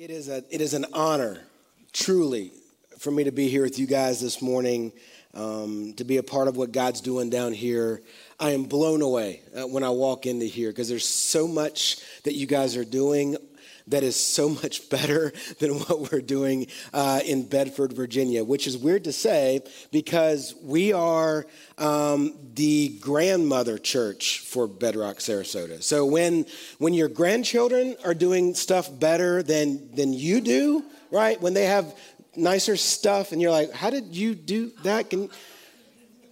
It is, a, it is an honor, truly, for me to be here with you guys this morning, um, to be a part of what God's doing down here. I am blown away uh, when I walk into here because there's so much that you guys are doing that is so much better than what we're doing uh, in Bedford, Virginia, which is weird to say because we are um, the grandmother church for Bedrock, Sarasota. So when when your grandchildren are doing stuff better than than you do, right? When they have nicer stuff, and you're like, "How did you do that?" Can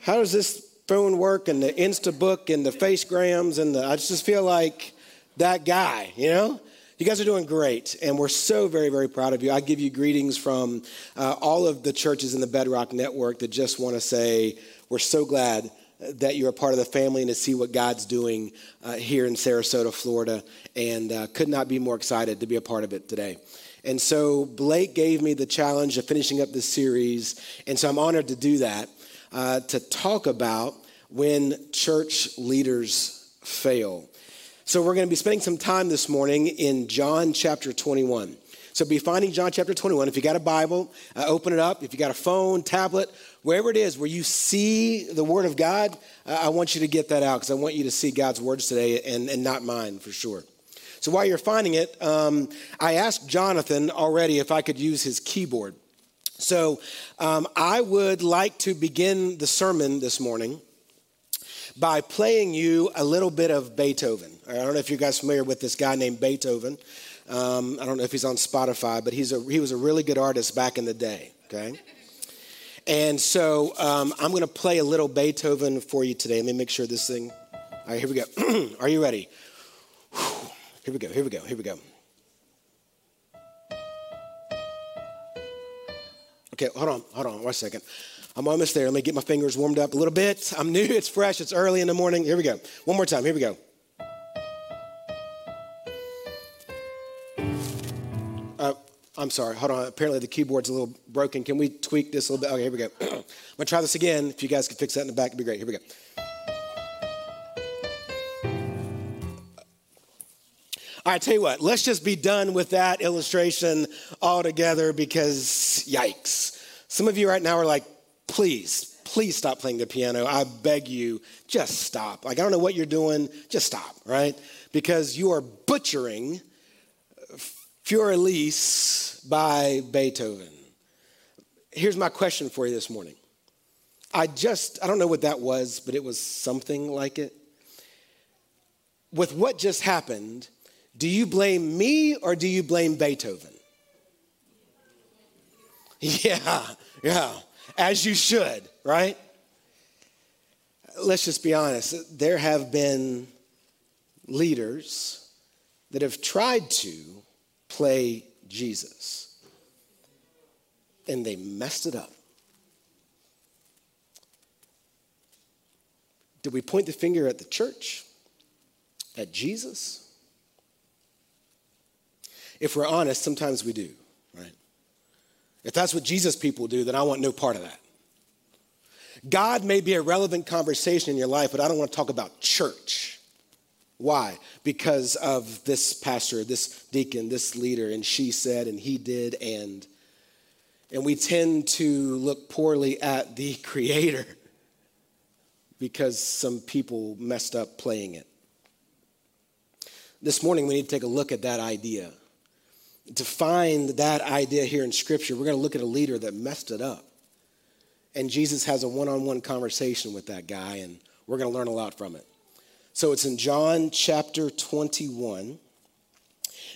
how does this phone work and the Instabook and the Facegrams and the I just feel like that guy, you know? You guys are doing great, and we're so very, very proud of you. I give you greetings from uh, all of the churches in the Bedrock Network that just want to say we're so glad that you're a part of the family and to see what God's doing uh, here in Sarasota, Florida, and uh, could not be more excited to be a part of it today. And so Blake gave me the challenge of finishing up this series, and so I'm honored to do that, uh, to talk about when church leaders fail. So we're going to be spending some time this morning in John chapter 21. So be finding John chapter 21. If you got a Bible, uh, open it up. If you got a phone, tablet, wherever it is where you see the Word of God, uh, I want you to get that out because I want you to see God's words today and, and not mine for sure. So while you're finding it, um, I asked Jonathan already if I could use his keyboard. So um, I would like to begin the sermon this morning by playing you a little bit of Beethoven. I don't know if you guys familiar with this guy named Beethoven. Um, I don't know if he's on Spotify, but he's a, he was a really good artist back in the day, okay? And so um, I'm going to play a little Beethoven for you today. Let me make sure this thing. All right, here we go. Are you ready? Here we go, here we go, here we go. Okay, hold on, hold on, one second. I'm almost there. Let me get my fingers warmed up a little bit. I'm new, it's fresh, it's early in the morning. Here we go. One more time. Here we go. Uh, I'm sorry. Hold on. Apparently the keyboard's a little broken. Can we tweak this a little bit? Okay, here we go. I'm to try this again. If you guys could fix that in the back, it'd be great. Here we go. All right, tell you what, let's just be done with that illustration altogether because yikes. Some of you right now are like, please, please stop playing the piano. I beg you, just stop. Like, I don't know what you're doing, just stop, right? Because you are butchering Fur by Beethoven. Here's my question for you this morning. I just, I don't know what that was, but it was something like it. With what just happened, do you blame me or do you blame Beethoven? Yeah, yeah as you should, right? Let's just be honest. There have been leaders that have tried to play Jesus, and they messed it up. Did we point the finger at the church? At Jesus? If we're honest, sometimes we do. If that's what Jesus people do, then I want no part of that. God may be a relevant conversation in your life, but I don't want to talk about church. Why? Because of this pastor, this deacon, this leader, and she said, and he did, and and we tend to look poorly at the creator because some people messed up playing it. This morning we need to take a look at that idea to find that idea here in Scripture, we're going to look at a leader that messed it up. And Jesus has a one on one conversation with that guy, and we're going to learn a lot from it. So it's in John chapter 21.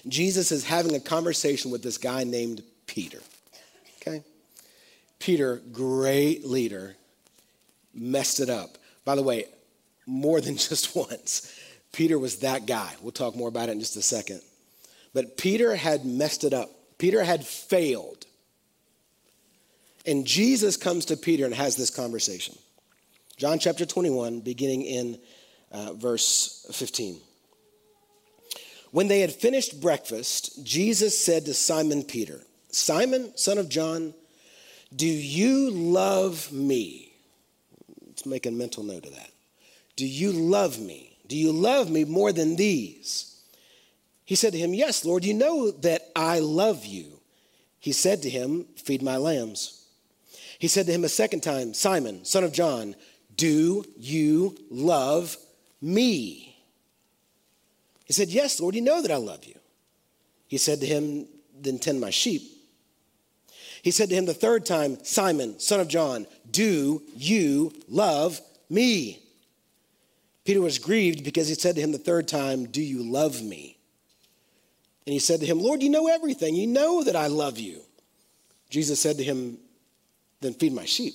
Jesus is having a conversation with this guy named Peter. Okay? Peter, great leader, messed it up. By the way, more than just once. Peter was that guy. We'll talk more about it in just a second. But Peter had messed it up, Peter had failed. And Jesus comes to Peter and has this conversation. John chapter 21, beginning in uh, verse 15. When they had finished breakfast, Jesus said to Simon Peter, Simon, son of John, do you love me? Let's make a mental note of that. Do you love me? Do you love me more than these? He said to him, Yes, Lord, you know that I love you. He said to him, Feed my lambs. He said to him a second time, Simon, son of John, do you love me? He said, Yes, Lord, you know that I love you. He said to him, Then tend my sheep. He said to him the third time, Simon, son of John, do you love me? Peter was grieved because he said to him the third time, Do you love me? And he said to him, Lord, you know everything. You know that I love you. Jesus said to him, Then feed my sheep.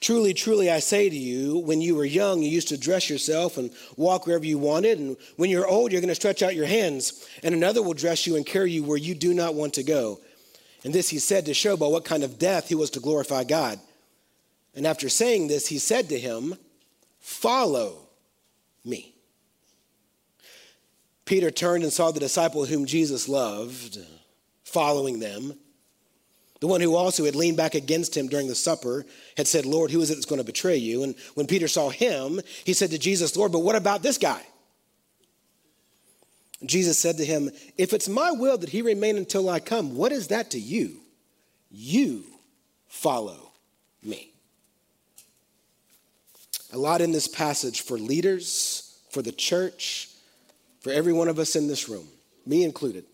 Truly, truly, I say to you, when you were young, you used to dress yourself and walk wherever you wanted. And when you're old, you're going to stretch out your hands, and another will dress you and carry you where you do not want to go. And this he said to show by what kind of death he was to glorify God. And after saying this, he said to him, Follow me. Peter turned and saw the disciple whom Jesus loved following them. The one who also had leaned back against him during the supper had said, Lord, who is it that's going to betray you? And when Peter saw him, he said to Jesus, Lord, but what about this guy? Jesus said to him, If it's my will that he remain until I come, what is that to you? You follow me. A lot in this passage for leaders, for the church, for every one of us in this room, me included.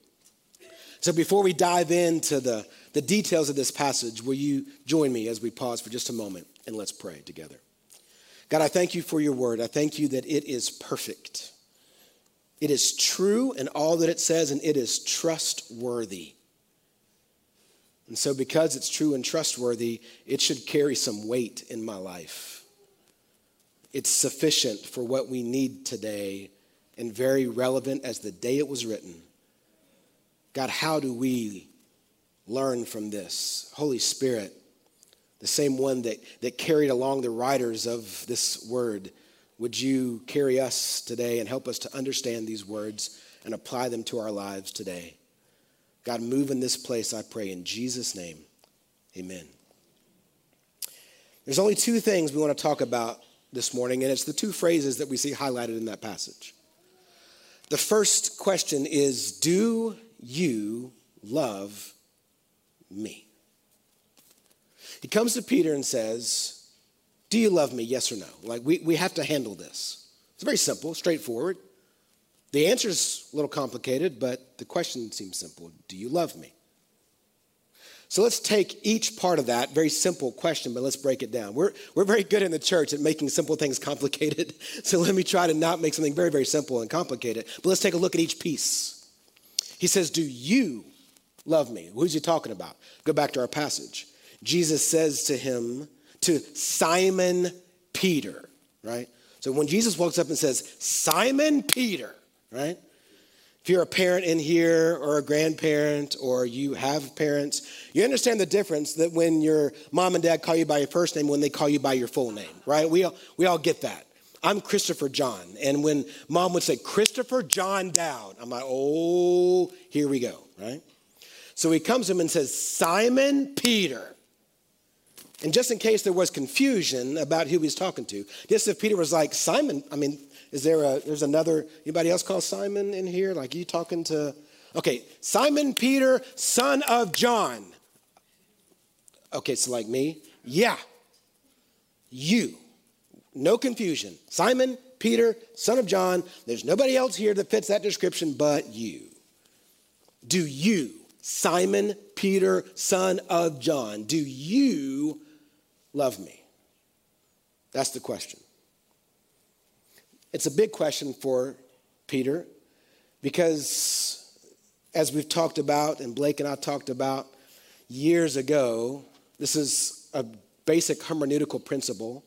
So before we dive into the, the details of this passage, will you join me as we pause for just a moment and let's pray together? God, I thank you for your word. I thank you that it is perfect. It is true in all that it says, and it is trustworthy. And so, because it's true and trustworthy, it should carry some weight in my life. It's sufficient for what we need today and very relevant as the day it was written. God, how do we learn from this? Holy Spirit, the same one that, that carried along the writers of this word, would you carry us today and help us to understand these words and apply them to our lives today? God, move in this place, I pray, in Jesus' name. Amen. There's only two things we want to talk about this morning, and it's the two phrases that we see highlighted in that passage. The first question is Do you love me? He comes to Peter and says, Do you love me? Yes or no? Like, we, we have to handle this. It's very simple, straightforward. The answer is a little complicated, but the question seems simple Do you love me? So let's take each part of that very simple question, but let's break it down. We're, we're very good in the church at making simple things complicated. So let me try to not make something very, very simple and complicated. But let's take a look at each piece. He says, Do you love me? Who's he talking about? Go back to our passage. Jesus says to him, to Simon Peter, right? So when Jesus walks up and says, Simon Peter, right? If you're a parent in here or a grandparent or you have parents, you understand the difference that when your mom and dad call you by your first name, when they call you by your full name, right? We all, we all get that. I'm Christopher John. And when mom would say, Christopher John Dowd, I'm like, oh, here we go, right? So he comes to him and says, Simon Peter. And just in case there was confusion about who he's talking to, just if Peter was like, Simon, I mean, is there a, there's another, anybody else called Simon in here? Like you talking to, okay, Simon Peter, son of John. Okay, so like me? Yeah, you. No confusion. Simon, Peter, son of John. There's nobody else here that fits that description but you. Do you, Simon, Peter, son of John, do you love me? That's the question. It's a big question for Peter because, as we've talked about, and Blake and I talked about years ago, this is a basic hermeneutical principle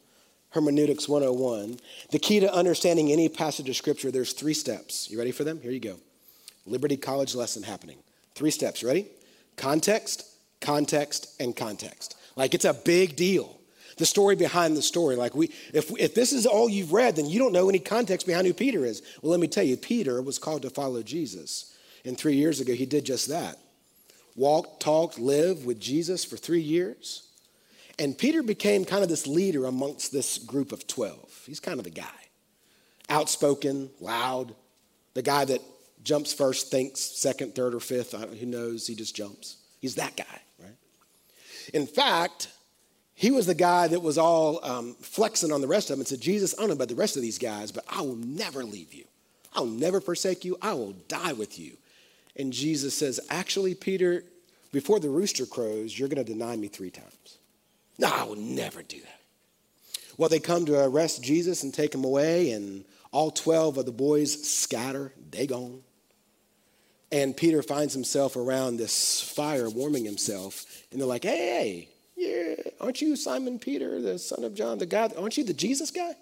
Hermeneutics 101. The key to understanding any passage of scripture, there's three steps. You ready for them? Here you go. Liberty College lesson happening. Three steps. Ready? Context, context, and context. Like it's a big deal. The story behind the story. Like we, if, if this is all you've read, then you don't know any context behind who Peter is. Well, let me tell you, Peter was called to follow Jesus. And three years ago, he did just that. Walked, talked, lived with Jesus for three years. And Peter became kind of this leader amongst this group of 12. He's kind of the guy. Outspoken, loud, the guy that Jumps first, thinks second, third, or fifth. Who knows? He just jumps. He's that guy, right? In fact, he was the guy that was all um, flexing on the rest of them and said, Jesus, I don't know about the rest of these guys, but I will never leave you. I'll never forsake you. I will die with you. And Jesus says, Actually, Peter, before the rooster crows, you're going to deny me three times. No, I will never do that. Well, they come to arrest Jesus and take him away, and all 12 of the boys scatter. They gone. And Peter finds himself around this fire warming himself, and they're like, hey, yeah, aren't you Simon Peter, the son of John, the guy? Aren't you the Jesus guy?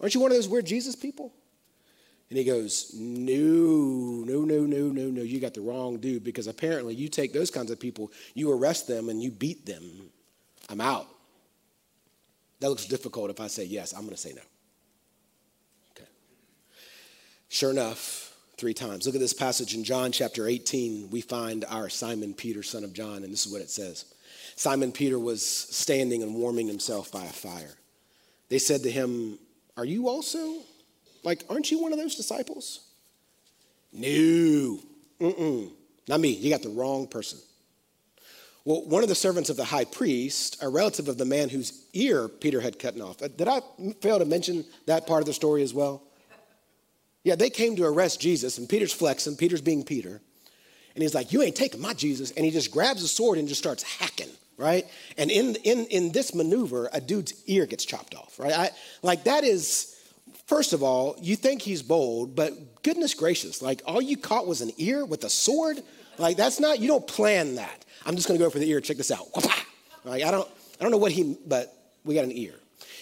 Aren't you one of those weird Jesus people? And he goes, No, no, no, no, no, no. You got the wrong dude because apparently you take those kinds of people, you arrest them and you beat them. I'm out. That looks difficult if I say yes. I'm going to say no. Okay. Sure enough, three times. Look at this passage in John chapter 18. We find our Simon Peter, son of John, and this is what it says Simon Peter was standing and warming himself by a fire. They said to him, Are you also like, aren't you one of those disciples? No. Mm-mm. Not me. You got the wrong person. Well, one of the servants of the high priest, a relative of the man whose ear Peter had cut off. Uh, did I fail to mention that part of the story as well? Yeah, they came to arrest Jesus, and Peter's flexing. Peter's being Peter. And he's like, You ain't taking my Jesus. And he just grabs a sword and just starts hacking, right? And in, in, in this maneuver, a dude's ear gets chopped off, right? I, like, that is First of all, you think he's bold, but goodness gracious, like all you caught was an ear with a sword? Like that's not, you don't plan that. I'm just gonna go for the ear, check this out. Like I don't, I don't know what he, but we got an ear.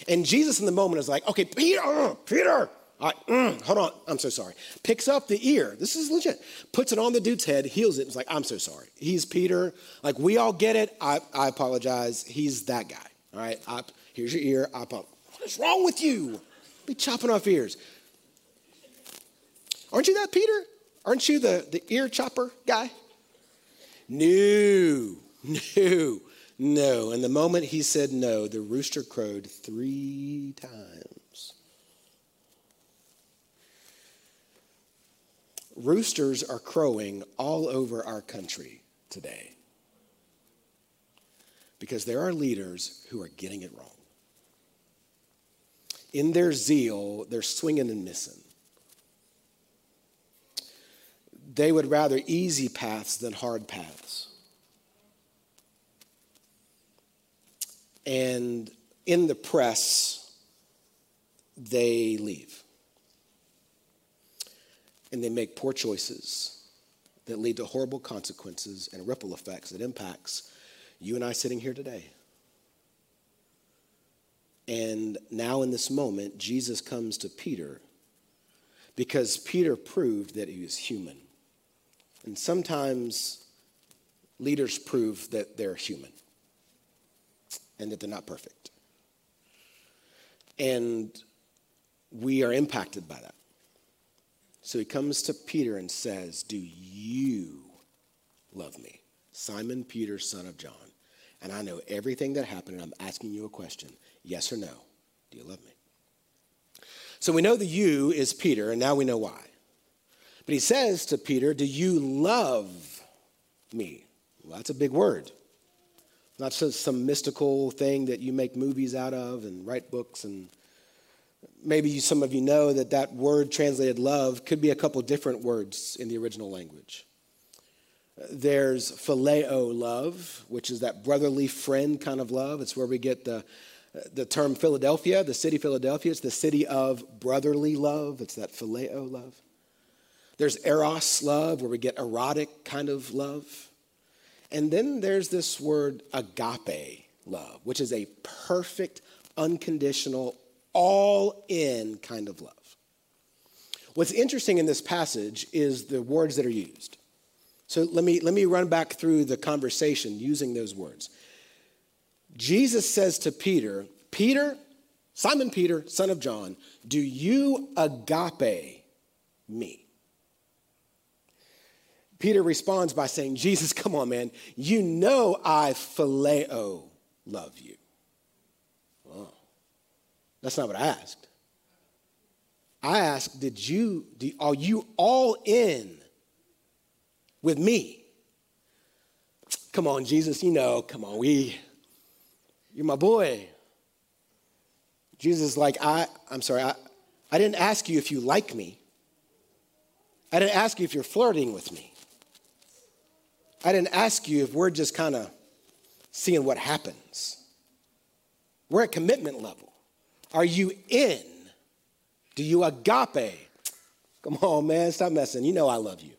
And Jesus in the moment is like, okay, Peter, uh, Peter, mm, hold on, I'm so sorry. Picks up the ear. This is legit. Puts it on the dude's head, heals it. It's like, I'm so sorry. He's Peter. Like, we all get it. I, I apologize. He's that guy. All right. I, here's your ear. I apologize. What is wrong with you? Be chopping off ears. Aren't you that, Peter? Aren't you the, the ear chopper guy? No, no, no. And the moment he said no, the rooster crowed three times. Roosters are crowing all over our country today because there are leaders who are getting it wrong in their zeal, they're swinging and missing. They would rather easy paths than hard paths. And in the press, they leave. And they make poor choices that lead to horrible consequences and ripple effects that impacts you and I sitting here today. And now, in this moment, Jesus comes to Peter because Peter proved that he was human. And sometimes leaders prove that they're human and that they're not perfect. And we are impacted by that. So he comes to Peter and says, Do you love me? Simon Peter, son of John. And I know everything that happened, and I'm asking you a question. Yes or no? Do you love me? So we know the you is Peter, and now we know why. But he says to Peter, Do you love me? Well, that's a big word. Not just some mystical thing that you make movies out of and write books. And maybe you, some of you know that that word translated love could be a couple different words in the original language. There's phileo love, which is that brotherly friend kind of love. It's where we get the the term Philadelphia, the city Philadelphia, it's the city of brotherly love. It's that phileo love. There's eros love, where we get erotic kind of love. And then there's this word agape love, which is a perfect, unconditional, all in kind of love. What's interesting in this passage is the words that are used. So let me, let me run back through the conversation using those words. Jesus says to Peter, Peter, Simon Peter, son of John, do you agape me? Peter responds by saying, Jesus, come on, man. You know I phileo love you. That's not what I asked. I asked, did you, are you all in with me? Come on, Jesus, you know, come on, we, you're my boy. Jesus is like, I, I'm sorry, I, I didn't ask you if you like me. I didn't ask you if you're flirting with me. I didn't ask you if we're just kind of seeing what happens. We're at commitment level. Are you in? Do you agape? Come on, man, stop messing. You know I love you.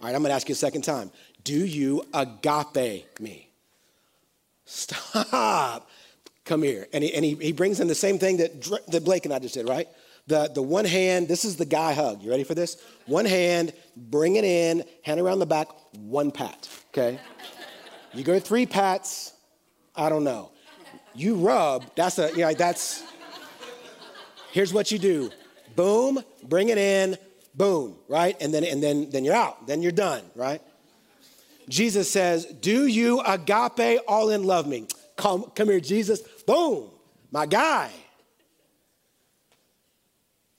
All right, I'm gonna ask you a second time. Do you agape me? Stop. Come here. And he, and he, he brings in the same thing that, that Blake and I just did, right? The, the one hand, this is the guy hug. You ready for this? One hand, bring it in, hand around the back, one pat, okay? You go three pats, I don't know. You rub, that's a, you know, that's, here's what you do. Boom, bring it in, boom, right? And then, and then, then you're out, then you're done, right? Jesus says, do you agape all in love me? Come, come here, Jesus. Boom, my guy.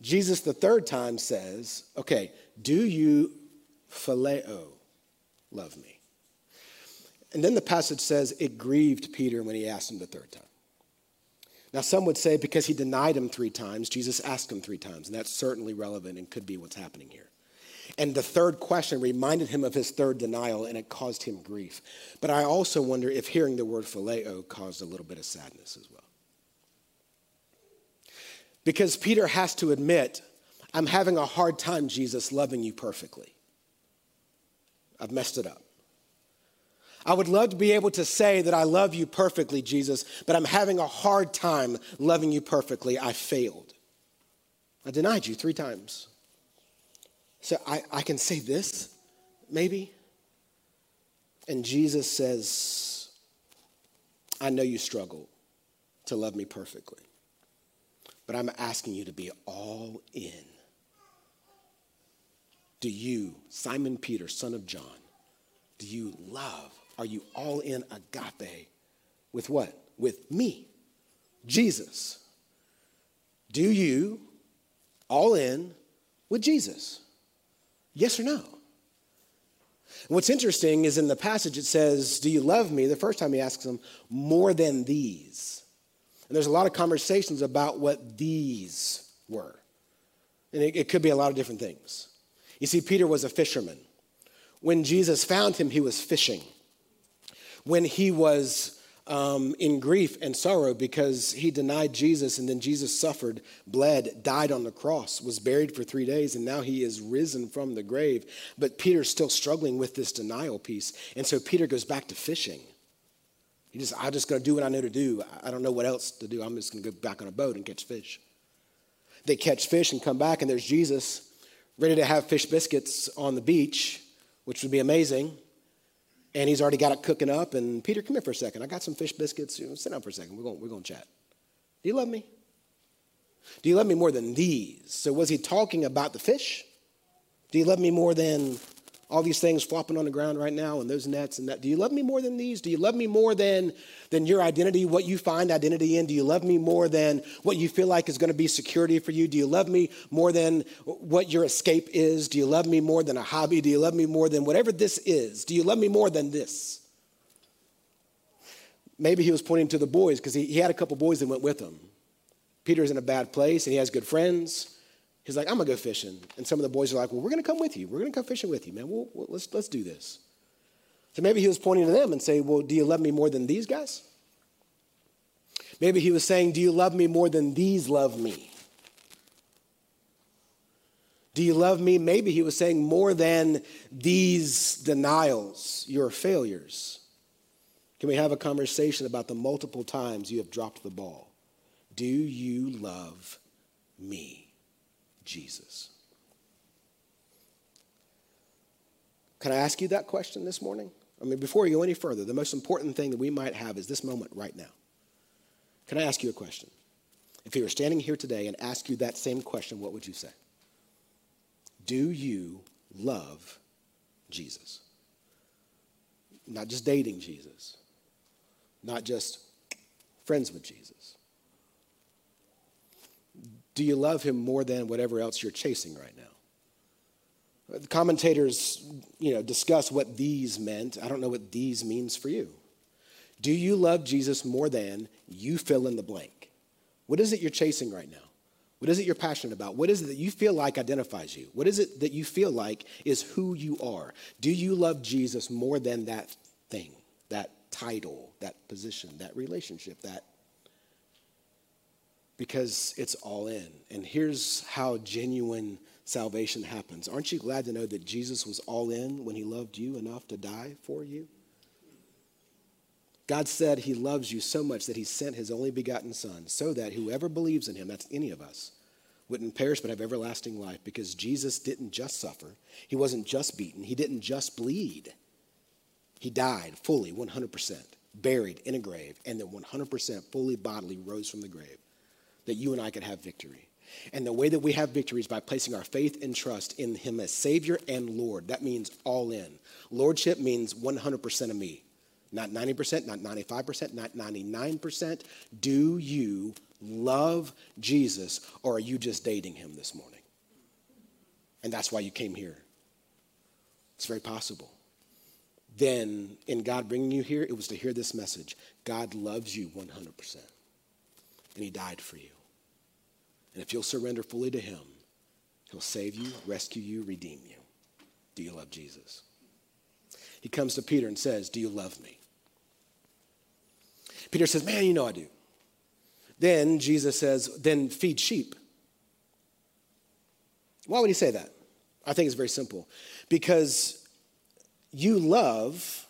Jesus, the third time, says, Okay, do you phileo love me? And then the passage says it grieved Peter when he asked him the third time. Now, some would say because he denied him three times, Jesus asked him three times, and that's certainly relevant and could be what's happening here. And the third question reminded him of his third denial, and it caused him grief. But I also wonder if hearing the word phileo caused a little bit of sadness as well. Because Peter has to admit, I'm having a hard time, Jesus, loving you perfectly. I've messed it up. I would love to be able to say that I love you perfectly, Jesus, but I'm having a hard time loving you perfectly. I failed. I denied you three times. So I, I can say this, maybe. And Jesus says, I know you struggle to love me perfectly. But I'm asking you to be all in. Do you, Simon Peter, son of John, do you love? Are you all in agape with what? With me, Jesus. Do you all in with Jesus? Yes or no? What's interesting is in the passage it says, Do you love me? The first time he asks them, more than these. And there's a lot of conversations about what these were. And it, it could be a lot of different things. You see, Peter was a fisherman. When Jesus found him, he was fishing. When he was um, in grief and sorrow because he denied Jesus and then Jesus suffered, bled, died on the cross, was buried for three days, and now he is risen from the grave. But Peter's still struggling with this denial piece. And so Peter goes back to fishing. He just, I'm just going to do what I know to do. I don't know what else to do. I'm just going to go back on a boat and catch fish. They catch fish and come back, and there's Jesus ready to have fish biscuits on the beach, which would be amazing. And he's already got it cooking up. And Peter, come here for a second. I got some fish biscuits. You know, sit down for a second. We're going, we're going to chat. Do you love me? Do you love me more than these? So was he talking about the fish? Do you love me more than all these things flopping on the ground right now and those nets and that. Do you love me more than these? Do you love me more than, than your identity, what you find identity in? Do you love me more than what you feel like is going to be security for you? Do you love me more than what your escape is? Do you love me more than a hobby? Do you love me more than whatever this is? Do you love me more than this? Maybe he was pointing to the boys because he, he had a couple boys that went with him. Peter's in a bad place and he has good friends. He's like, I'm gonna go fishing. And some of the boys are like, Well, we're gonna come with you. We're gonna come fishing with you, man. We'll, let's, let's do this. So maybe he was pointing to them and say, Well, do you love me more than these guys? Maybe he was saying, Do you love me more than these love me? Do you love me? Maybe he was saying more than these denials, your failures. Can we have a conversation about the multiple times you have dropped the ball? Do you love me? Jesus. Can I ask you that question this morning? I mean, before we go any further, the most important thing that we might have is this moment right now. Can I ask you a question? If you were standing here today and ask you that same question, what would you say? Do you love Jesus? Not just dating Jesus, not just friends with Jesus. Do you love him more than whatever else you're chasing right now? The commentators, you know, discuss what these meant. I don't know what these means for you. Do you love Jesus more than you fill in the blank? What is it you're chasing right now? What is it you're passionate about? What is it that you feel like identifies you? What is it that you feel like is who you are? Do you love Jesus more than that thing, that title, that position, that relationship, that because it's all in. And here's how genuine salvation happens. Aren't you glad to know that Jesus was all in when he loved you enough to die for you? God said he loves you so much that he sent his only begotten Son so that whoever believes in him, that's any of us, wouldn't perish but have everlasting life because Jesus didn't just suffer. He wasn't just beaten. He didn't just bleed. He died fully, 100%, buried in a grave, and then 100% fully bodily rose from the grave that you and I could have victory. And the way that we have victory is by placing our faith and trust in Him as Savior and Lord. That means all in. Lordship means 100% of me, not 90%, not 95%, not 99%. Do you love Jesus or are you just dating Him this morning? And that's why you came here. It's very possible. Then, in God bringing you here, it was to hear this message God loves you 100%, and He died for you. And if you'll surrender fully to Him, He'll save you, rescue you, redeem you. Do you love Jesus? He comes to Peter and says, Do you love me? Peter says, Man, you know I do. Then Jesus says, Then feed sheep. Why would he say that? I think it's very simple. Because you love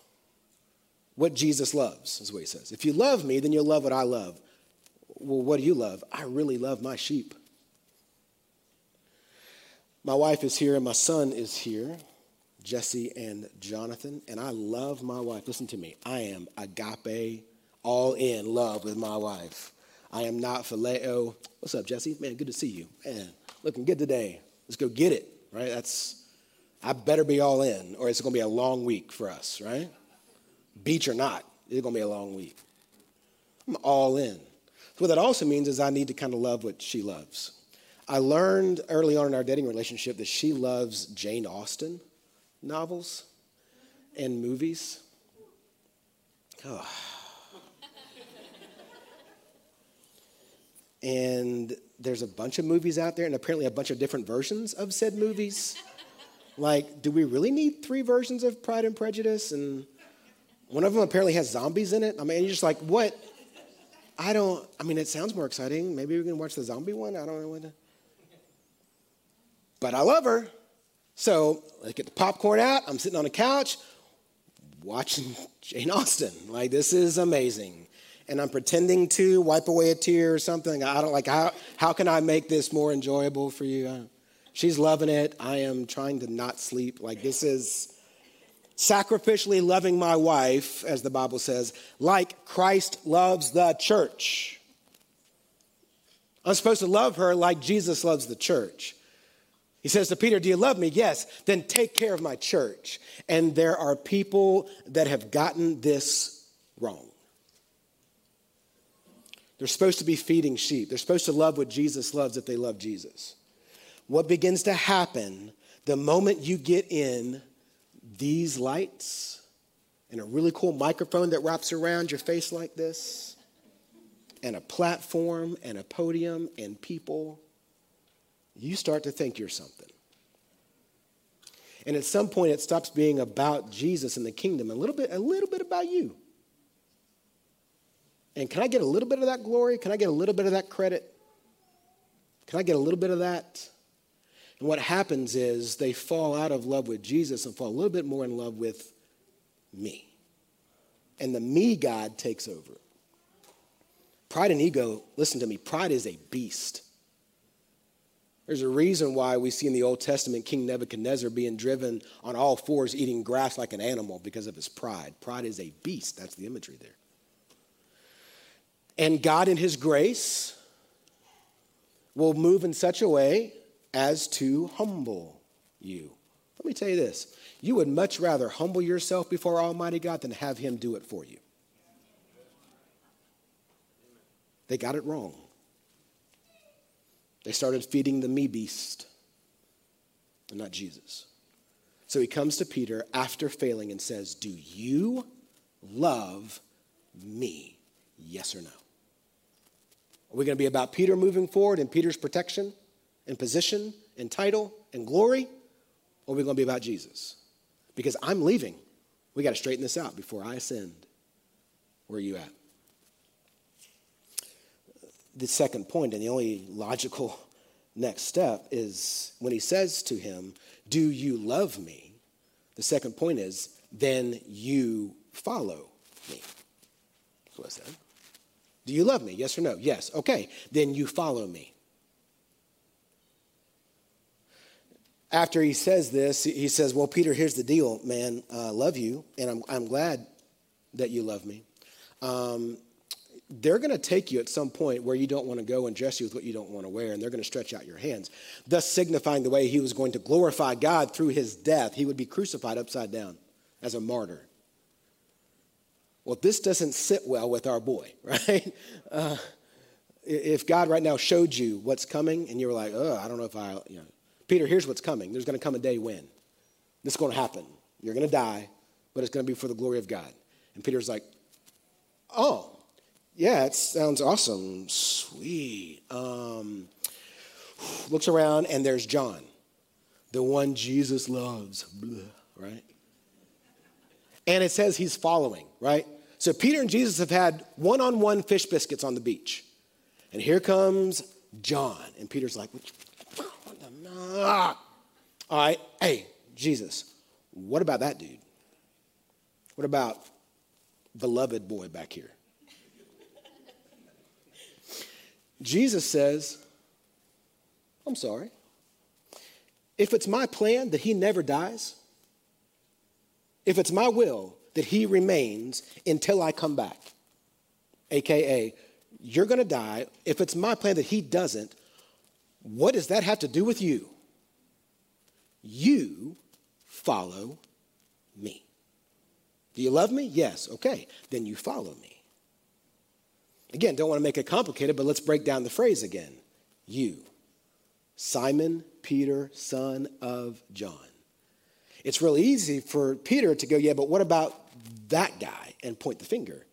what Jesus loves, is what he says. If you love me, then you'll love what I love. Well, what do you love? I really love my sheep. My wife is here and my son is here, Jesse and Jonathan, and I love my wife. Listen to me. I am agape, all in love with my wife. I am not phileo. What's up, Jesse? Man, good to see you. Man, looking good today. Let's go get it, right? That's, I better be all in, or it's going to be a long week for us, right? Beach or not, it's going to be a long week. I'm all in. What that also means is I need to kind of love what she loves. I learned early on in our dating relationship that she loves Jane Austen novels and movies. Oh. and there's a bunch of movies out there, and apparently a bunch of different versions of said movies. like, do we really need three versions of Pride and Prejudice? And one of them apparently has zombies in it. I mean, you're just like, what? I don't, I mean, it sounds more exciting. Maybe we can watch the zombie one. I don't know what to. But I love her. So let's get the popcorn out. I'm sitting on the couch watching Jane Austen. Like, this is amazing. And I'm pretending to wipe away a tear or something. I don't like, how, how can I make this more enjoyable for you? She's loving it. I am trying to not sleep. Like, this is sacrificially loving my wife, as the Bible says, like Christ loves the church. I'm supposed to love her like Jesus loves the church. He says to Peter, Do you love me? Yes. Then take care of my church. And there are people that have gotten this wrong. They're supposed to be feeding sheep. They're supposed to love what Jesus loves if they love Jesus. What begins to happen the moment you get in these lights and a really cool microphone that wraps around your face like this, and a platform and a podium and people, you start to think you're something. And at some point, it stops being about Jesus and the kingdom, a little bit, a little bit about you. And can I get a little bit of that glory? Can I get a little bit of that credit? Can I get a little bit of that? And what happens is they fall out of love with Jesus and fall a little bit more in love with me. And the me God takes over. Pride and ego, listen to me, pride is a beast. There's a reason why we see in the Old Testament King Nebuchadnezzar being driven on all fours eating grass like an animal because of his pride. Pride is a beast. That's the imagery there. And God, in his grace, will move in such a way as to humble you. Let me tell you this you would much rather humble yourself before Almighty God than have Him do it for you. They got it wrong. They started feeding the me beast and not Jesus. So he comes to Peter after failing and says, Do you love me? Yes or no? Are we going to be about Peter moving forward and Peter's protection and position and title and glory? Or are we going to be about Jesus? Because I'm leaving. We got to straighten this out before I ascend. Where are you at? The second point, and the only logical next step, is when he says to him, Do you love me? The second point is, Then you follow me. That's what I said. Do you love me? Yes or no? Yes. Okay. Then you follow me. After he says this, he says, Well, Peter, here's the deal, man. I uh, love you, and I'm, I'm glad that you love me. Um, they're going to take you at some point where you don't want to go and dress you with what you don't want to wear, and they're going to stretch out your hands, thus signifying the way he was going to glorify God through his death. He would be crucified upside down as a martyr. Well, this doesn't sit well with our boy, right? Uh, if God right now showed you what's coming and you were like, oh, I don't know if I, you know, Peter, here's what's coming. There's going to come a day when this is going to happen. You're going to die, but it's going to be for the glory of God. And Peter's like, oh, yeah, it sounds awesome. Sweet. Um, looks around and there's John, the one Jesus loves, Blah, right? And it says he's following, right? So Peter and Jesus have had one on one fish biscuits on the beach. And here comes John. And Peter's like, all right, hey, Jesus, what about that dude? What about beloved boy back here? Jesus says, I'm sorry. If it's my plan that he never dies, if it's my will that he remains until I come back, AKA, you're to die. If it's my plan that he doesn't, what does that have to do with you? You follow me. Do you love me? Yes. Okay. Then you follow me. Again, don't want to make it complicated, but let's break down the phrase again. You, Simon Peter, son of John. It's really easy for Peter to go, yeah, but what about that guy and point the finger?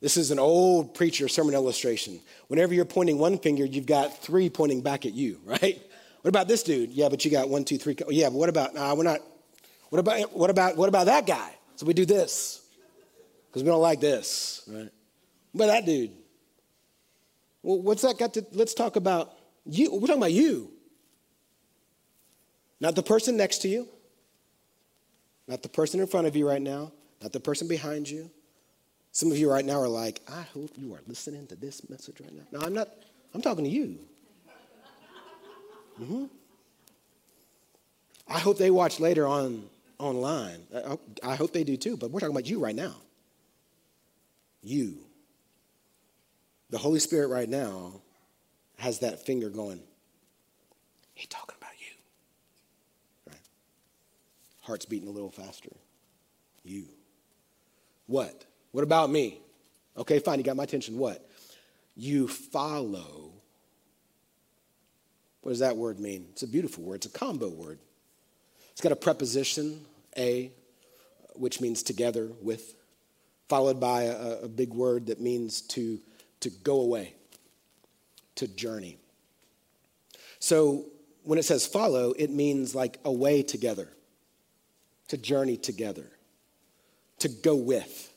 This is an old preacher sermon illustration. Whenever you're pointing one finger, you've got three pointing back at you, right? What about this dude? Yeah, but you got one, two, three. Yeah, but what about, nah, we're not. What about, what about, what about that guy? So we do this because we don't like this, right? What about that dude? Well, what's that got to, let's talk about you. We're talking about you. Not the person next to you, not the person in front of you right now, not the person behind you. Some of you right now are like, I hope you are listening to this message right now. No, I'm not, I'm talking to you. Mm-hmm. I hope they watch later on online. I, I hope they do too, but we're talking about you right now. You. The Holy Spirit right now has that finger going, He's talking about you. Right? Heart's beating a little faster. You. What? What about me? Okay, fine, you got my attention. What? You follow. What does that word mean? It's a beautiful word, it's a combo word. It's got a preposition, a, which means together with, followed by a, a big word that means to, to go away, to journey. So when it says follow, it means like away together, to journey together, to go with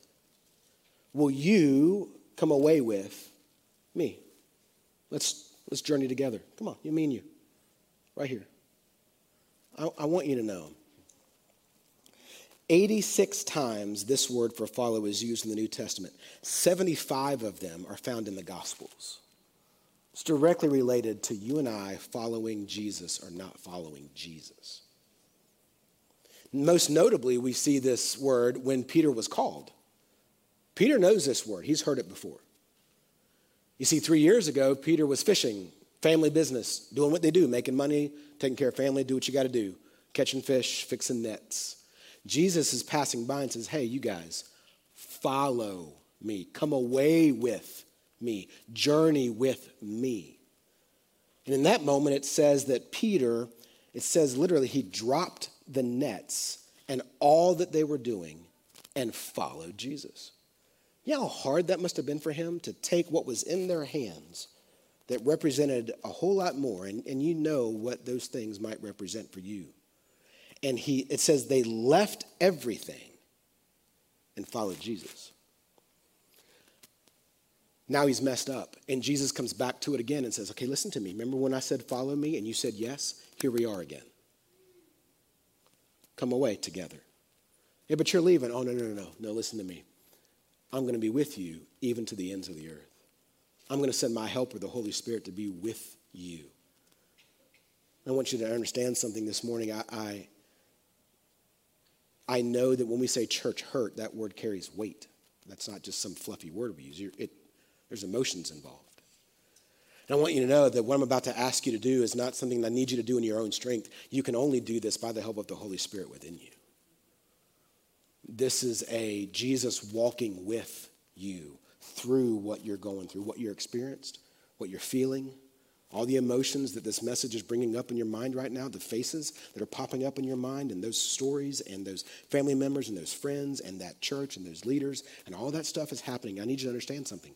will you come away with me? Let's, let's journey together. Come on, you mean you. Right here. I, I want you to know 86 times this word for follow is used in the New Testament. 75 of them are found in the Gospels. It's directly related to you and I following Jesus or not following Jesus. Most notably, we see this word when Peter was called. Peter knows this word, he's heard it before. You see, three years ago, Peter was fishing, family business, doing what they do, making money, taking care of family, do what you got to do, catching fish, fixing nets. Jesus is passing by and says, Hey, you guys, follow me, come away with me, journey with me. And in that moment, it says that Peter, it says literally, he dropped the nets and all that they were doing and followed Jesus. You know how hard that must have been for him to take what was in their hands that represented a whole lot more, and, and you know what those things might represent for you. And he, it says they left everything and followed Jesus. Now he's messed up. And Jesus comes back to it again and says, Okay, listen to me. Remember when I said, Follow me, and you said yes? Here we are again. Come away together. Yeah, but you're leaving. Oh, no, no, no, no. No, listen to me. I'm going to be with you even to the ends of the earth. I'm going to send my helper, the Holy Spirit, to be with you. I want you to understand something this morning. I, I, I know that when we say church hurt, that word carries weight. That's not just some fluffy word we use. It, there's emotions involved. And I want you to know that what I'm about to ask you to do is not something I need you to do in your own strength. You can only do this by the help of the Holy Spirit within you. This is a Jesus walking with you through what you're going through, what you're experienced, what you're feeling, all the emotions that this message is bringing up in your mind right now, the faces that are popping up in your mind, and those stories, and those family members, and those friends, and that church, and those leaders, and all that stuff is happening. I need you to understand something.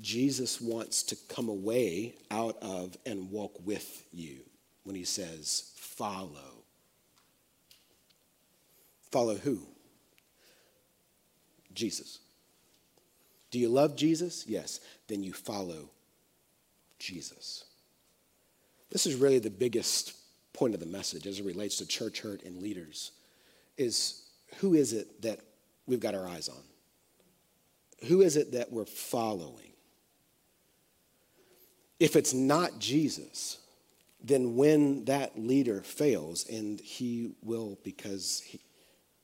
Jesus wants to come away out of and walk with you when he says, follow. Follow who? Jesus. Do you love Jesus? Yes. Then you follow Jesus. This is really the biggest point of the message as it relates to church hurt and leaders is who is it that we've got our eyes on? Who is it that we're following? If it's not Jesus, then when that leader fails, and he will because he,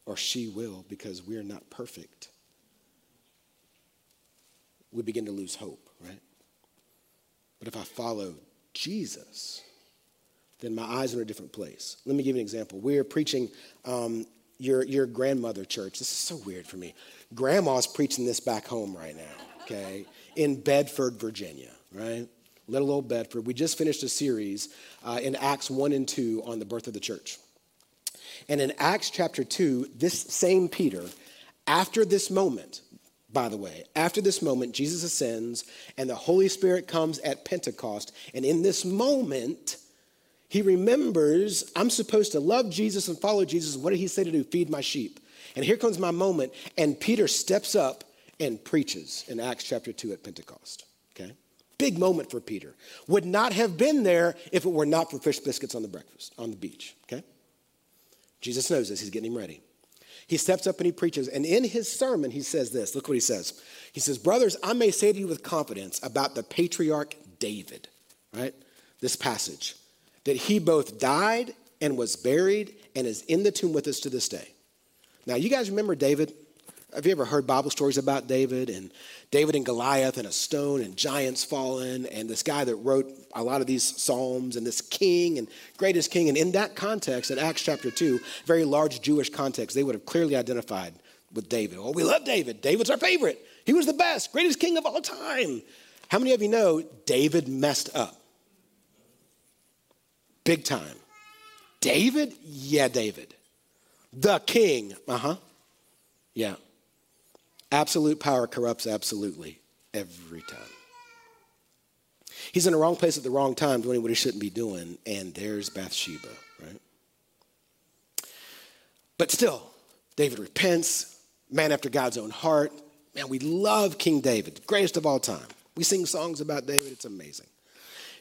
or she will because we're not perfect, we begin to lose hope, right? But if I follow Jesus, then my eyes are in a different place. Let me give you an example. We're preaching um, your, your grandmother church. This is so weird for me. Grandma's preaching this back home right now, okay, in Bedford, Virginia, right? little old Bedford. We just finished a series uh, in Acts 1 and 2 on the birth of the church. And in Acts chapter 2, this same Peter, after this moment, by the way, after this moment, Jesus ascends and the Holy Spirit comes at Pentecost. And in this moment, he remembers I'm supposed to love Jesus and follow Jesus. What did he say to do? Feed my sheep. And here comes my moment. And Peter steps up and preaches in Acts chapter 2 at Pentecost. Okay? Big moment for Peter. Would not have been there if it were not for fish biscuits on the breakfast, on the beach, okay? Jesus knows this. He's getting him ready. He steps up and he preaches. And in his sermon, he says this. Look what he says. He says, Brothers, I may say to you with confidence about the patriarch David, right? This passage, that he both died and was buried and is in the tomb with us to this day. Now, you guys remember David? Have you ever heard Bible stories about David and David and Goliath and a stone and giants fallen and this guy that wrote a lot of these psalms and this king and greatest king? And in that context, in Acts chapter 2, very large Jewish context, they would have clearly identified with David. Oh, we love David. David's our favorite. He was the best, greatest king of all time. How many of you know David messed up? Big time. David? Yeah, David. The king. Uh huh. Yeah. Absolute power corrupts absolutely every time. He's in the wrong place at the wrong time doing what he shouldn't be doing, and there's Bathsheba, right? But still, David repents, man after God's own heart. Man, we love King David, the greatest of all time. We sing songs about David, it's amazing.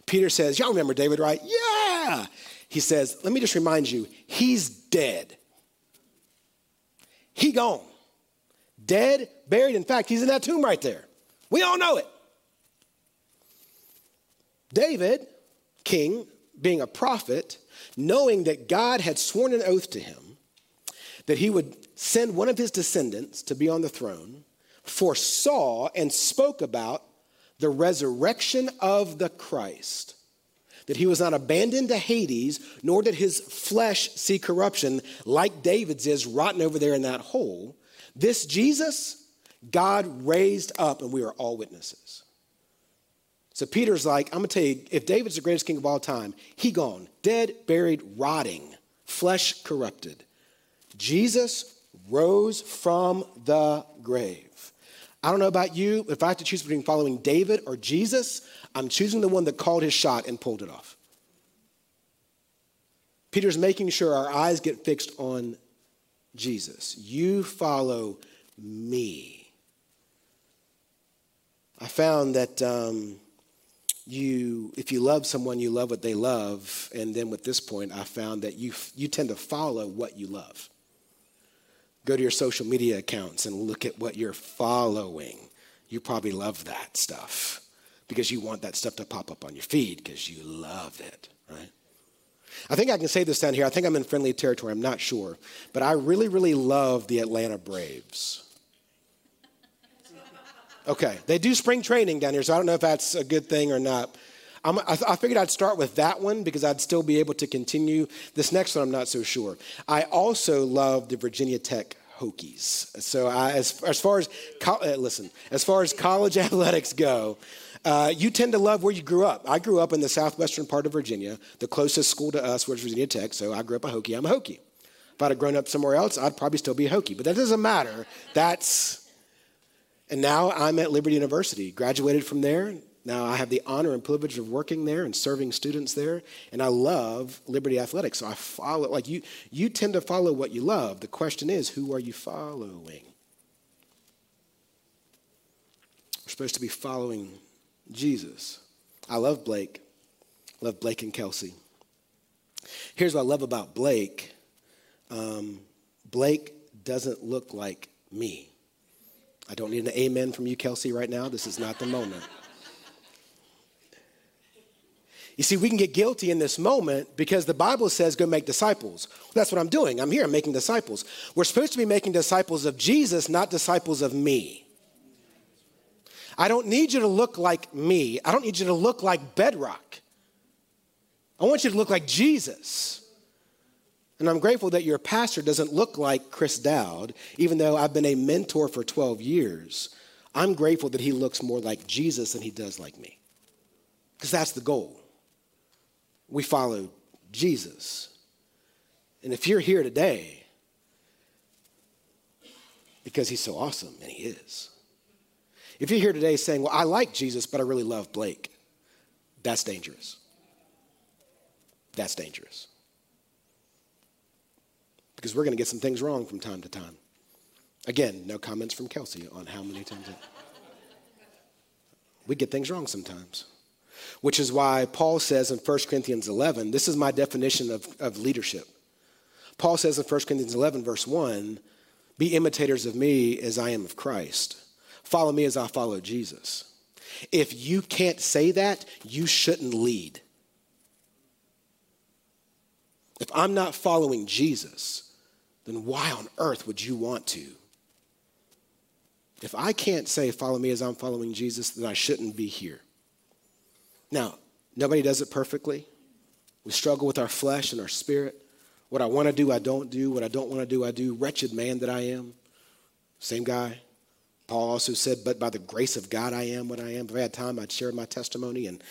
Peter says, Y'all remember David, right? Yeah. He says, Let me just remind you, he's dead. He gone dead, buried. In fact, he's in that tomb right there. We all know it. David, king, being a prophet, knowing that God had sworn an oath to him that he would send one of his descendants to be on the throne, foresaw and spoke about the resurrection of the Christ. That he was not abandoned to Hades, nor did his flesh see corruption like David's is rotten over there in that hole, this Jesus, God raised up, and we are all witnesses. So Peter's like, I'm gonna tell you, if David's the greatest king of all time, he gone, dead, buried, rotting, flesh corrupted. Jesus rose from the grave. I don't know about you, but if I have to choose between following David or Jesus, I'm choosing the one that called his shot and pulled it off. Peter's making sure our eyes get fixed on Jesus. You follow me. I found that um, you, if you love someone, you love what they love. And then with this point, I found that you, you tend to follow what you love. Go to your social media accounts and look at what you're following. You probably love that stuff because you want that stuff to pop up on your feed because you love it, right? I think I can say this down here. I think I'm in friendly territory. I'm not sure. But I really, really love the Atlanta Braves. Okay, they do spring training down here, so I don't know if that's a good thing or not. I, I figured I'd start with that one because I'd still be able to continue. This next one, I'm not so sure. I also love the Virginia Tech Hokies. So I, as, as far as, uh, listen, as far as college athletics go, uh, you tend to love where you grew up. I grew up in the southwestern part of Virginia. The closest school to us was Virginia Tech, so I grew up a Hokie. I'm a Hokie. If I'd have grown up somewhere else, I'd probably still be a Hokie. But that doesn't matter. That's, and now I'm at Liberty University. Graduated from there. Now I have the honor and privilege of working there and serving students there, and I love Liberty Athletics. So I follow, like you, you tend to follow what you love. The question is, who are you following? We're supposed to be following Jesus. I love Blake. Love Blake and Kelsey. Here's what I love about Blake um, Blake doesn't look like me. I don't need an amen from you, Kelsey, right now. This is not the moment. You see, we can get guilty in this moment because the Bible says go make disciples. That's what I'm doing. I'm here, I'm making disciples. We're supposed to be making disciples of Jesus, not disciples of me. I don't need you to look like me. I don't need you to look like bedrock. I want you to look like Jesus. And I'm grateful that your pastor doesn't look like Chris Dowd, even though I've been a mentor for 12 years. I'm grateful that he looks more like Jesus than he does like me. Because that's the goal. We follow Jesus. And if you're here today, because he's so awesome, and he is, if you're here today saying, Well, I like Jesus, but I really love Blake, that's dangerous. That's dangerous. Because we're going to get some things wrong from time to time. Again, no comments from Kelsey on how many times. It, we get things wrong sometimes. Which is why Paul says in 1 Corinthians 11, this is my definition of, of leadership. Paul says in 1 Corinthians 11, verse 1, be imitators of me as I am of Christ. Follow me as I follow Jesus. If you can't say that, you shouldn't lead. If I'm not following Jesus, then why on earth would you want to? If I can't say, follow me as I'm following Jesus, then I shouldn't be here. Now, nobody does it perfectly. We struggle with our flesh and our spirit. What I want to do, I don't do. What I don't want to do, I do. Wretched man that I am. Same guy. Paul also said, But by the grace of God, I am what I am. If I had time, I'd share my testimony. And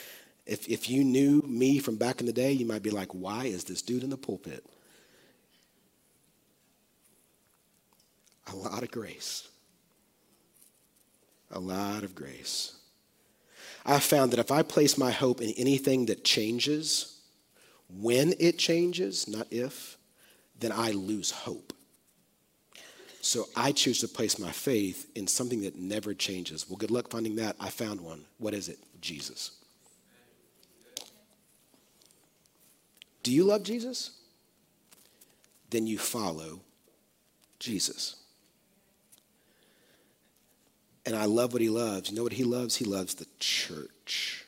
if, if you knew me from back in the day, you might be like, Why is this dude in the pulpit? A lot of grace. A lot of grace. I found that if I place my hope in anything that changes, when it changes, not if, then I lose hope. So I choose to place my faith in something that never changes. Well, good luck finding that. I found one. What is it? Jesus. Do you love Jesus? Then you follow Jesus. And I love what he loves. You know what he loves? He loves the church.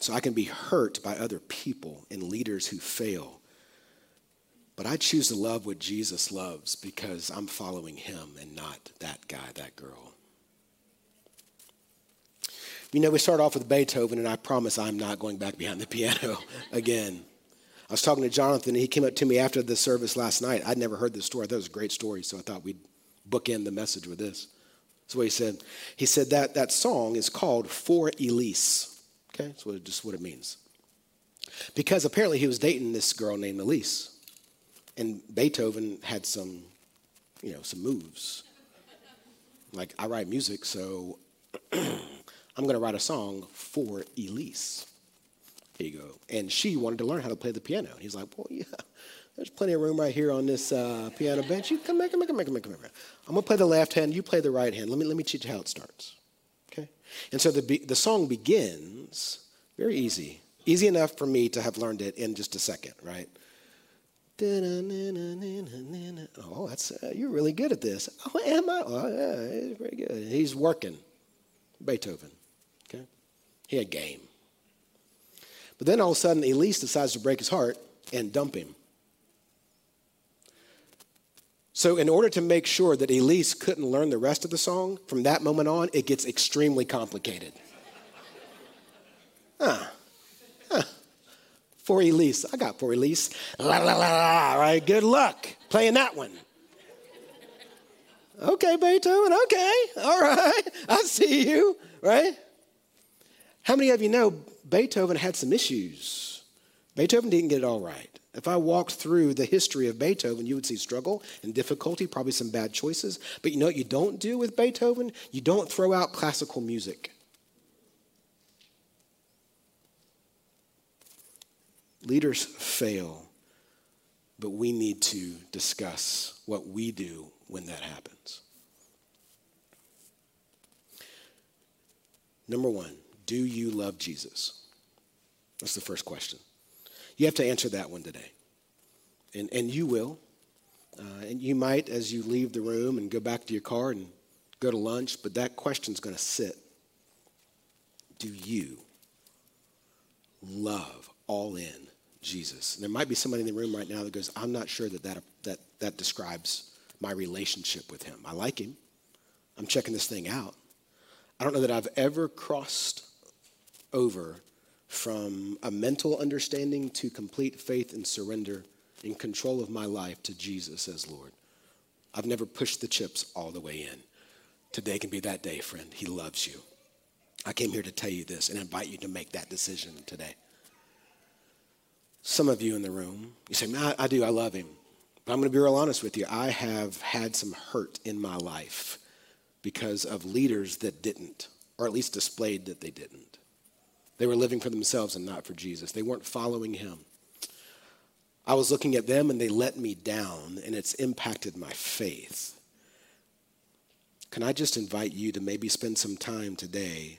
So I can be hurt by other people and leaders who fail but I choose to love what Jesus loves because I'm following him and not that guy, that girl. You know, we start off with Beethoven, and I promise I'm not going back behind the piano again. I was talking to Jonathan, and he came up to me after the service last night. I'd never heard this story. I thought it was a great story, so I thought we'd bookend the message with this. That's what he said. He said that that song is called For Elise. Okay, that's just what it means. Because apparently he was dating this girl named Elise. And Beethoven had some, you know, some moves. Like, I write music, so I'm going to write a song for Elise. Here you go. And she wanted to learn how to play the piano. And he's like, well, yeah, there's plenty of room right here on this uh, piano bench. You come here, come here, come here, come here, come here. I'm going to play the left hand, you play the right hand. Let me, let me teach you how it starts. Okay? And so the, the song begins very easy. Easy enough for me to have learned it in just a second, right? Oh, that's uh, you're really good at this. Oh, am I? Oh, yeah, he's very good. He's working. Beethoven. Okay, he had game. But then all of a sudden, Elise decides to break his heart and dump him. So, in order to make sure that Elise couldn't learn the rest of the song, from that moment on, it gets extremely complicated. Huh for Elise. I got for Elise. La la la la. Right. Good luck playing that one. Okay, Beethoven. Okay. All right. I see you. Right. How many of you know Beethoven had some issues? Beethoven didn't get it all right. If I walked through the history of Beethoven, you would see struggle and difficulty, probably some bad choices. But you know what you don't do with Beethoven? You don't throw out classical music. Leaders fail, but we need to discuss what we do when that happens. Number one, do you love Jesus? That's the first question. You have to answer that one today. And, and you will. Uh, and you might, as you leave the room and go back to your car and go to lunch, but that question's going to sit. Do you love all in Jesus. And there might be somebody in the room right now that goes, I'm not sure that that, that that describes my relationship with him. I like him. I'm checking this thing out. I don't know that I've ever crossed over from a mental understanding to complete faith and surrender in control of my life to Jesus as Lord. I've never pushed the chips all the way in. Today can be that day, friend. He loves you. I came here to tell you this and invite you to make that decision today. Some of you in the room, you say, I, do, I love him. But I'm going to be real honest with you. I have had some hurt in my life because of leaders that didn't, or at least displayed that they didn't. They were living for themselves and not for Jesus. They weren't following him. I was looking at them and they let me down, and it's impacted my faith. Can I just invite you to maybe spend some time today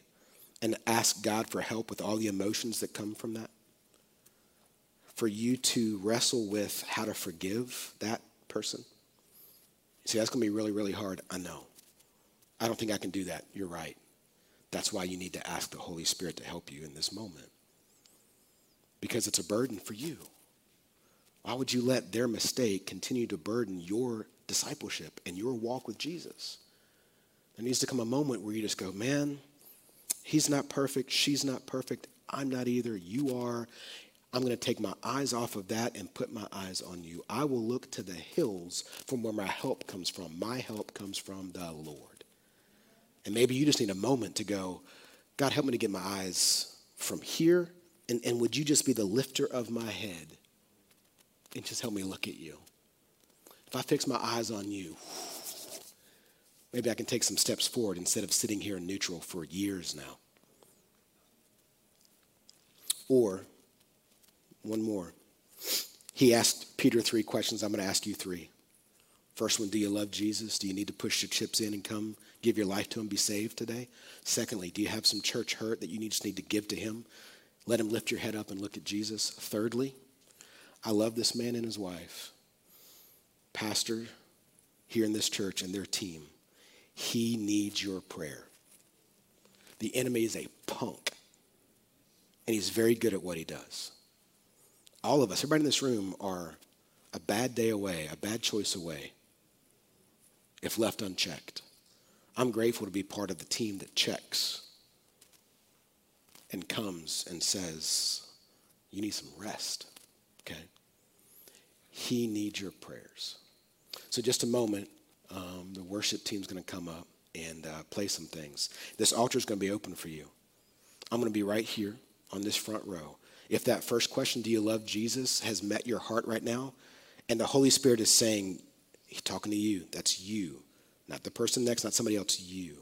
and ask God for help with all the emotions that come from that? For you to wrestle with how to forgive that person. See, that's going to be really, really hard. I know. I don't think I can do that. You're right. That's why you need to ask the Holy Spirit to help you in this moment. Because it's a burden for you. Why would you let their mistake continue to burden your discipleship and your walk with Jesus? There needs to come a moment where you just go, man, he's not perfect, she's not perfect, I'm not either, you are. I'm going to take my eyes off of that and put my eyes on you. I will look to the hills from where my help comes from. My help comes from the Lord. And maybe you just need a moment to go, God, help me to get my eyes from here. And, and would you just be the lifter of my head and just help me look at you? If I fix my eyes on you, maybe I can take some steps forward instead of sitting here in neutral for years now. Or one more. He asked Peter three questions. I'm going to ask you three. First one, do you love Jesus? Do you need to push your chips in and come give your life to him, be saved today? Secondly, do you have some church hurt that you just need to give to him? Let him lift your head up and look at Jesus. Thirdly, I love this man and his wife, pastor here in this church and their team. He needs your prayer. The enemy is a punk, and he's very good at what he does all of us, everybody in this room, are a bad day away, a bad choice away, if left unchecked. I'm grateful to be part of the team that checks and comes and says, You need some rest, okay? He needs your prayers. So, just a moment, um, the worship team's to come up. and uh, play some things. This altar is to be open for you. I'm to be right here on this front row. If that first question, do you love Jesus, has met your heart right now, and the Holy Spirit is saying, He's talking to you, that's you, not the person next, not somebody else, you.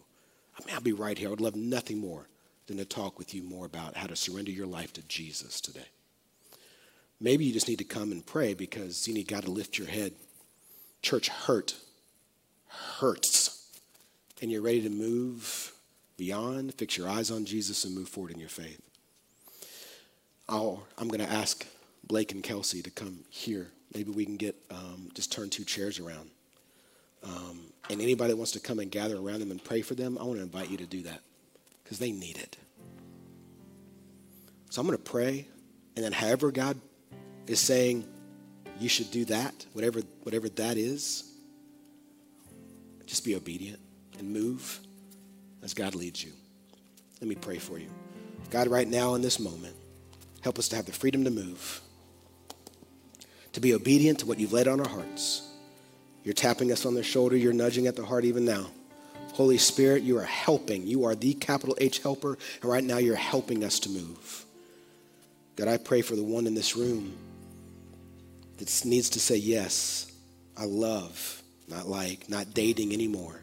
I mean, I'll be right here. I would love nothing more than to talk with you more about how to surrender your life to Jesus today. Maybe you just need to come and pray because you need God to lift your head. Church hurt hurts, and you're ready to move beyond, fix your eyes on Jesus, and move forward in your faith. I am going to ask Blake and Kelsey to come here. Maybe we can get um, just turn two chairs around. Um, and anybody that wants to come and gather around them and pray for them, I want to invite you to do that because they need it. So I'm going to pray, and then however God is saying you should do that, whatever, whatever that is, just be obedient and move as God leads you. Let me pray for you. God, right now in this moment, help us to have the freedom to move, to be obedient to what you've laid on our hearts. You're tapping us on the shoulder, you're nudging at the heart even now. Holy Spirit, you are helping. You are the capital H helper, and right now you're helping us to move. God, I pray for the one in this room that needs to say, Yes, I love, not like, not dating anymore.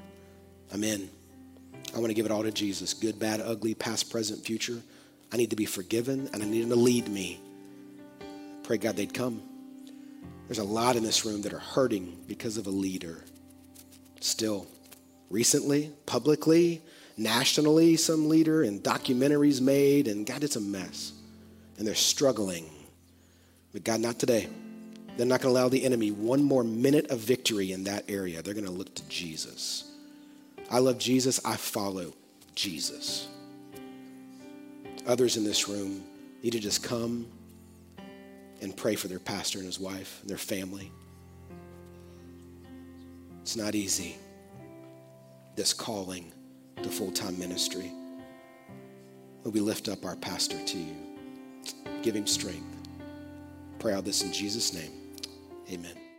I'm in. I want to give it all to Jesus good, bad, ugly, past, present, future. I need to be forgiven and I need Him to lead me. Pray God they'd come. There's a lot in this room that are hurting because of a leader. Still, recently, publicly, nationally, some leader, and documentaries made, and God, it's a mess. And they're struggling. But God, not today. They're not going to allow the enemy one more minute of victory in that area. They're going to look to Jesus. I love Jesus. I follow Jesus. Others in this room need to just come and pray for their pastor and his wife and their family. It's not easy, this calling to full time ministry. But we lift up our pastor to you. Give him strength. Pray all this in Jesus' name. Amen.